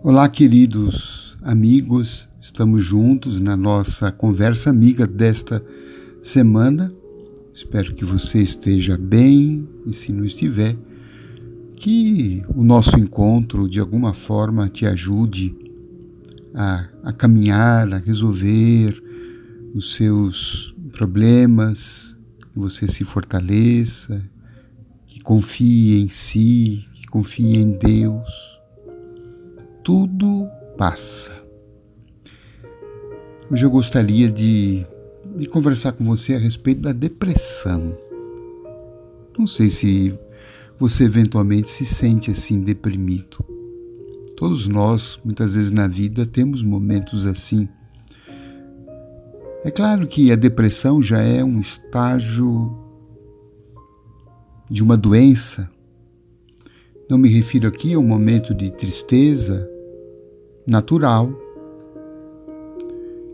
Olá, queridos amigos, estamos juntos na nossa conversa amiga desta semana. Espero que você esteja bem. E, se não estiver, que o nosso encontro de alguma forma te ajude a, a caminhar, a resolver os seus problemas, que você se fortaleça, que confie em si, que confie em Deus tudo passa. Hoje eu gostaria de, de conversar com você a respeito da depressão. Não sei se você eventualmente se sente assim deprimido. Todos nós, muitas vezes na vida, temos momentos assim. É claro que a depressão já é um estágio de uma doença. Não me refiro aqui a um momento de tristeza, natural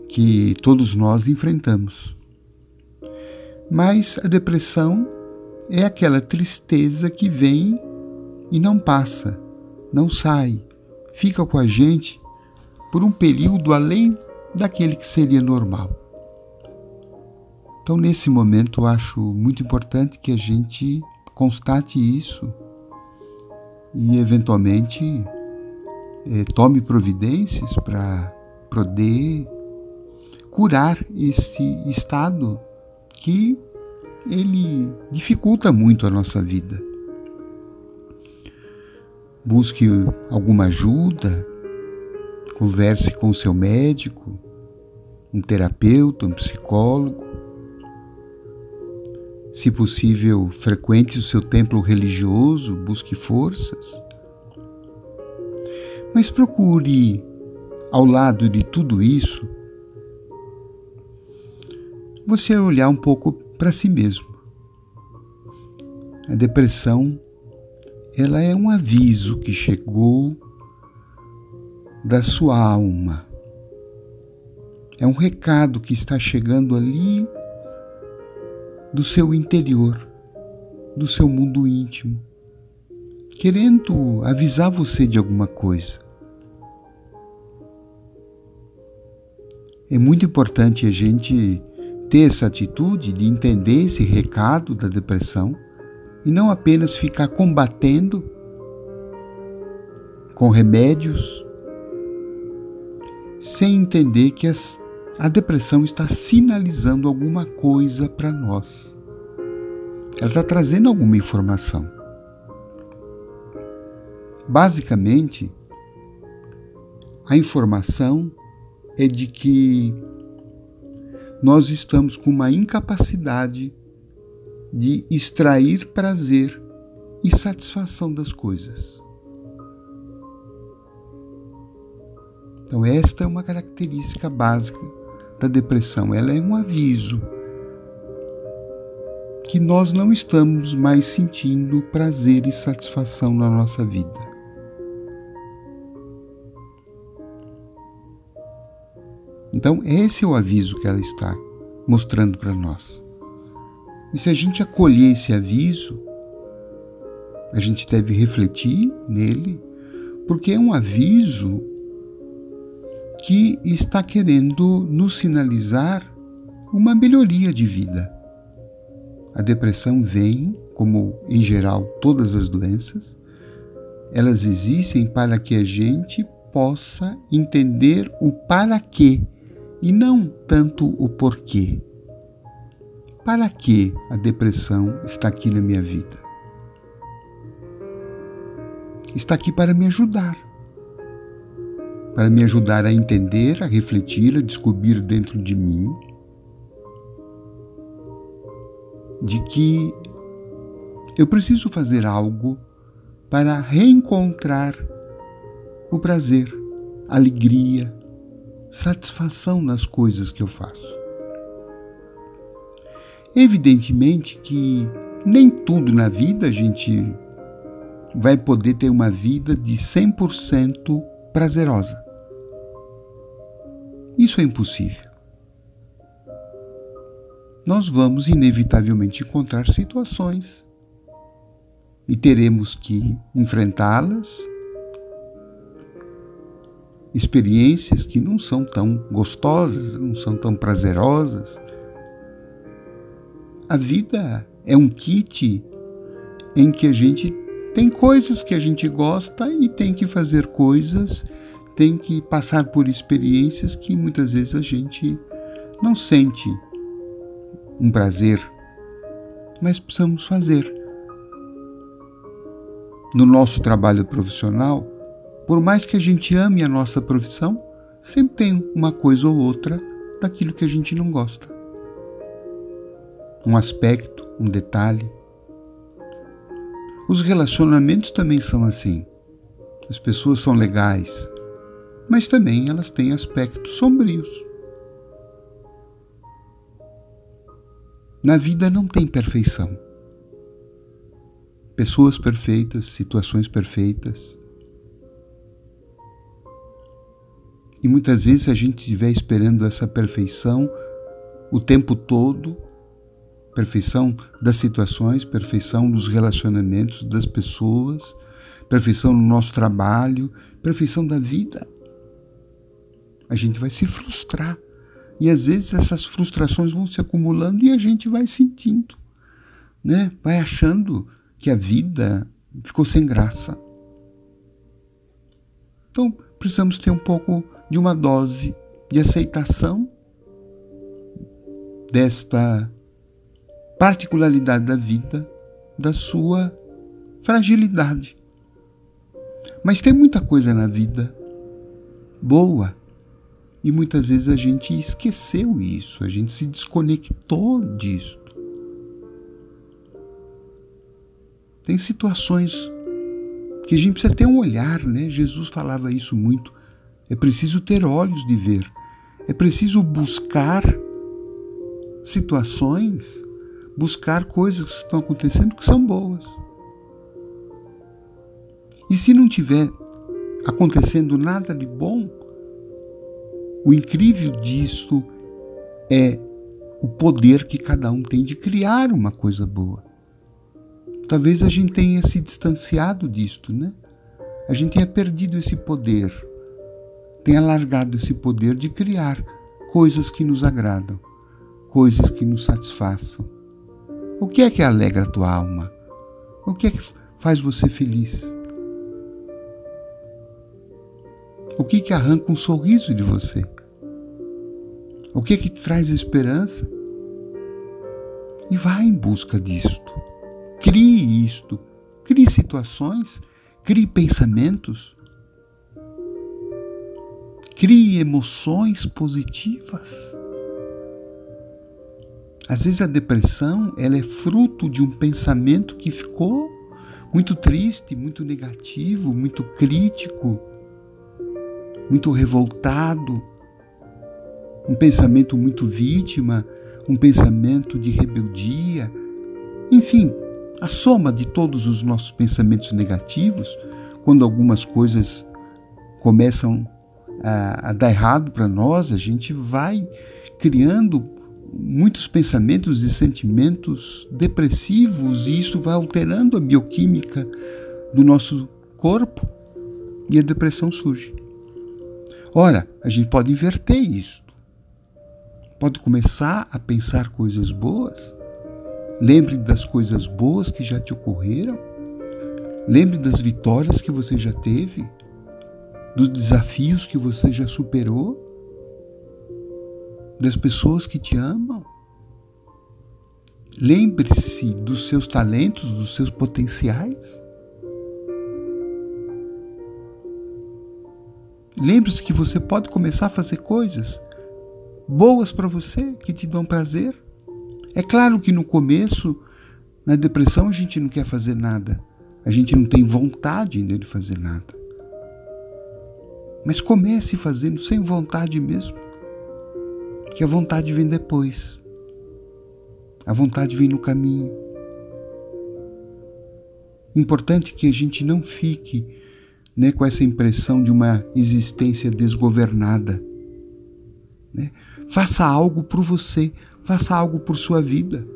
que todos nós enfrentamos. Mas a depressão é aquela tristeza que vem e não passa, não sai, fica com a gente por um período além daquele que seria normal. Então, nesse momento, eu acho muito importante que a gente constate isso e, eventualmente, eh, tome providências para poder curar esse estado que ele dificulta muito a nossa vida. Busque alguma ajuda, converse com seu médico, um terapeuta, um psicólogo. Se possível, frequente o seu templo religioso, busque forças. Mas procure, ao lado de tudo isso, você olhar um pouco para si mesmo. A depressão, ela é um aviso que chegou da sua alma. É um recado que está chegando ali do seu interior, do seu mundo íntimo, querendo avisar você de alguma coisa. É muito importante a gente ter essa atitude de entender esse recado da depressão e não apenas ficar combatendo com remédios, sem entender que as, a depressão está sinalizando alguma coisa para nós. Ela está trazendo alguma informação. Basicamente, a informação é de que nós estamos com uma incapacidade de extrair prazer e satisfação das coisas. Então, esta é uma característica básica da depressão. Ela é um aviso que nós não estamos mais sentindo prazer e satisfação na nossa vida. Então, esse é o aviso que ela está mostrando para nós. E se a gente acolher esse aviso, a gente deve refletir nele, porque é um aviso que está querendo nos sinalizar uma melhoria de vida. A depressão vem, como em geral todas as doenças, elas existem para que a gente possa entender o para quê e não tanto o porquê. Para que a depressão está aqui na minha vida? Está aqui para me ajudar. Para me ajudar a entender, a refletir, a descobrir dentro de mim de que eu preciso fazer algo para reencontrar o prazer, a alegria, satisfação nas coisas que eu faço. Evidentemente que nem tudo na vida a gente vai poder ter uma vida de 100% prazerosa. Isso é impossível. Nós vamos inevitavelmente encontrar situações e teremos que enfrentá-las experiências que não são tão gostosas, não são tão prazerosas. A vida é um kit em que a gente tem coisas que a gente gosta e tem que fazer coisas, tem que passar por experiências que muitas vezes a gente não sente um prazer, mas precisamos fazer. No nosso trabalho profissional, por mais que a gente ame a nossa profissão, sempre tem uma coisa ou outra daquilo que a gente não gosta. Um aspecto, um detalhe. Os relacionamentos também são assim. As pessoas são legais, mas também elas têm aspectos sombrios. Na vida não tem perfeição. Pessoas perfeitas, situações perfeitas, E muitas vezes a gente estiver esperando essa perfeição o tempo todo perfeição das situações, perfeição dos relacionamentos das pessoas, perfeição no nosso trabalho, perfeição da vida. A gente vai se frustrar. E às vezes essas frustrações vão se acumulando e a gente vai sentindo, né? Vai achando que a vida ficou sem graça. Então, precisamos ter um pouco de uma dose de aceitação desta particularidade da vida, da sua fragilidade. Mas tem muita coisa na vida boa e muitas vezes a gente esqueceu isso, a gente se desconectou disso. Tem situações que a gente precisa ter um olhar, né? Jesus falava isso muito. É preciso ter olhos de ver. É preciso buscar situações, buscar coisas que estão acontecendo que são boas. E se não tiver acontecendo nada de bom, o incrível disso é o poder que cada um tem de criar uma coisa boa. Talvez a gente tenha se distanciado disto, né? A gente tenha perdido esse poder, tenha largado esse poder de criar coisas que nos agradam, coisas que nos satisfaçam. O que é que alegra a tua alma? O que é que faz você feliz? O que que arranca um sorriso de você? O que que traz esperança? E vá em busca disto. Crie isto, crie situações, crie pensamentos, crie emoções positivas. Às vezes a depressão ela é fruto de um pensamento que ficou muito triste, muito negativo, muito crítico, muito revoltado, um pensamento muito vítima, um pensamento de rebeldia, enfim, a soma de todos os nossos pensamentos negativos, quando algumas coisas começam a, a dar errado para nós, a gente vai criando muitos pensamentos e sentimentos depressivos e isso vai alterando a bioquímica do nosso corpo e a depressão surge. Ora, a gente pode inverter isso. Pode começar a pensar coisas boas Lembre das coisas boas que já te ocorreram. Lembre das vitórias que você já teve, dos desafios que você já superou, das pessoas que te amam. Lembre-se dos seus talentos, dos seus potenciais. Lembre-se que você pode começar a fazer coisas boas para você, que te dão prazer. É claro que no começo, na depressão, a gente não quer fazer nada. A gente não tem vontade ainda de fazer nada. Mas comece fazendo sem vontade mesmo. Que a vontade vem depois. A vontade vem no caminho. Importante que a gente não fique né, com essa impressão de uma existência desgovernada. Né? Faça algo por você, Faça algo por sua vida,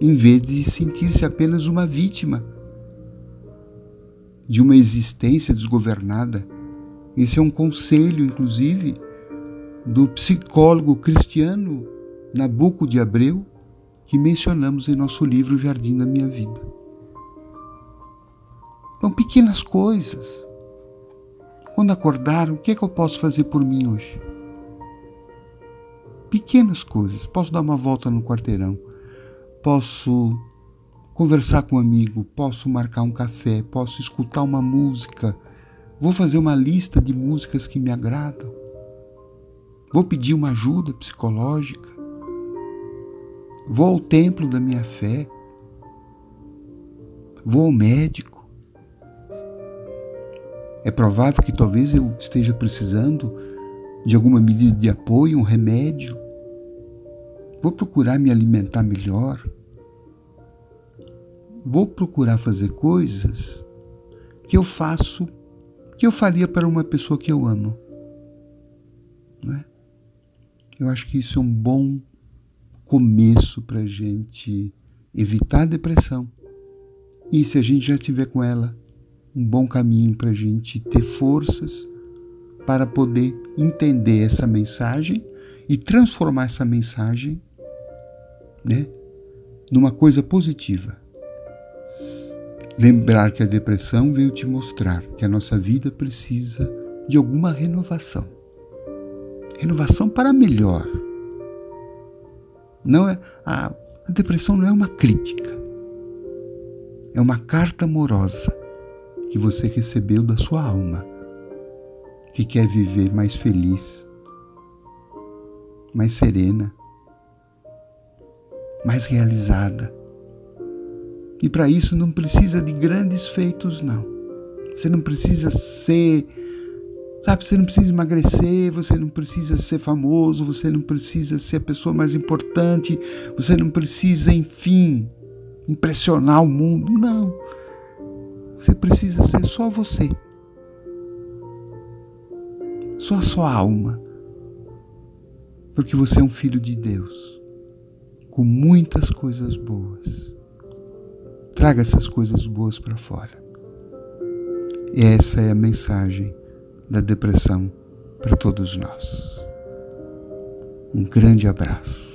em vez de sentir-se apenas uma vítima de uma existência desgovernada Esse é um conselho, inclusive, do psicólogo cristiano Nabuco de Abreu, que mencionamos em nosso livro Jardim da Minha Vida. Então, pequenas coisas. Quando acordar, o que é que eu posso fazer por mim hoje? Pequenas coisas. Posso dar uma volta no quarteirão. Posso conversar com um amigo. Posso marcar um café. Posso escutar uma música. Vou fazer uma lista de músicas que me agradam. Vou pedir uma ajuda psicológica. Vou ao templo da minha fé. Vou ao médico. É provável que talvez eu esteja precisando de alguma medida de apoio, um remédio. Vou procurar me alimentar melhor. Vou procurar fazer coisas que eu faço, que eu faria para uma pessoa que eu amo. Não é? Eu acho que isso é um bom começo para a gente evitar a depressão. E se a gente já tiver com ela, um bom caminho para a gente ter forças para poder entender essa mensagem e transformar essa mensagem né, numa coisa positiva. Lembrar que a depressão veio te mostrar que a nossa vida precisa de alguma renovação renovação para melhor. Não é a, a depressão não é uma crítica. É uma carta amorosa que você recebeu da sua alma, que quer viver mais feliz, mais serena, mais realizada. E para isso não precisa de grandes feitos, não. Você não precisa ser Sabe, você não precisa emagrecer, você não precisa ser famoso, você não precisa ser a pessoa mais importante, você não precisa, enfim, impressionar o mundo. Não. Você precisa ser só você. Só a sua alma. Porque você é um filho de Deus, com muitas coisas boas. Traga essas coisas boas para fora. Essa é a mensagem da depressão para todos nós. Um grande abraço.